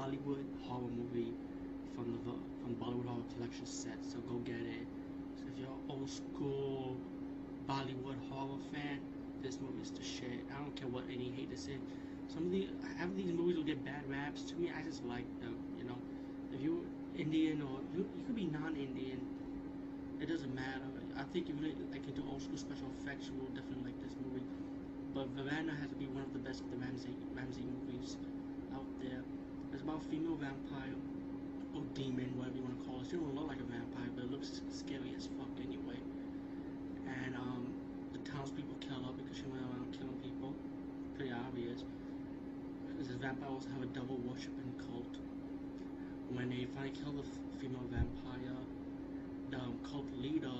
Bollywood horror movie from the from Bollywood horror collection set. So go get it. So if you're old school Bollywood horror fan, this movie is the shit. I don't care what any haters say. Some of the half of these movies will get bad raps. To me, I just like them. You know, if you're Indian or you, you could be non-Indian, it doesn't matter. I think if you like into old school special effects, you will definitely like this movie. But Veerana has to be one of the best of the Ramsay Ramsay movies out there. It's about female vampire or demon, whatever you want to call it. She don't look like a vampire, but it looks scary as fuck anyway. And um, the townspeople kill her because she went around killing people. Pretty obvious. Because vampires have a double worshiping cult. When they finally kill the female vampire, the um, cult leader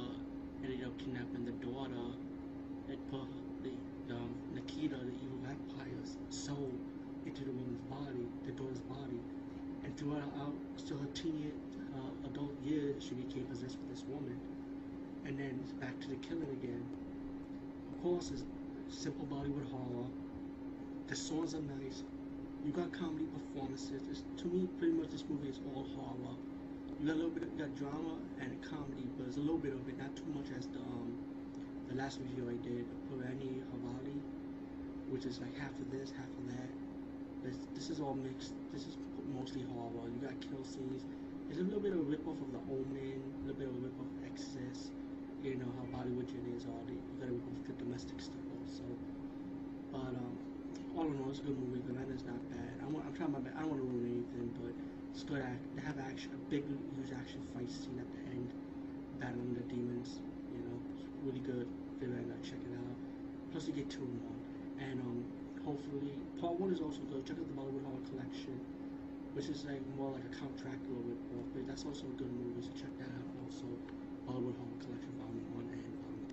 ended up kidnapping the daughter and put the, the um, Nikita, the evil vampire's soul, into the woman's body, the daughter's body. And throughout out, still her teen uh, adult years, she became possessed with this woman. And then back to the killing again. Of course, it's simple Bollywood horror. The songs are nice. You got comedy performances. It's, to me, pretty much this movie is all horror. You got a little bit of got drama and comedy, but it's a little bit of it, not too much as the um, the last review I did, Purani Haveli, which is like half of this, half of that. This, this is all mixed. This is mostly horror. You got kill scenes. There's a little bit of a rip-off of The Omen, a little bit of a rip-off of Exorcist. You know how Bollywood is all the, you gotta rip off the domestic stuff also. But um, all in all, it's a good movie. The is not bad. I'm, I'm trying my best. I don't want to ruin anything, but it's good. Act. They have action, a big, huge action fight scene at the end, battling the demons. You know, it's really good. Very nice. Check it out. Plus, you get two in one, and um, hopefully, part one is also good. Check out the Bollywood Horror Collection, which is like more like a Count Dracula ripoff, but that's also a good movie. So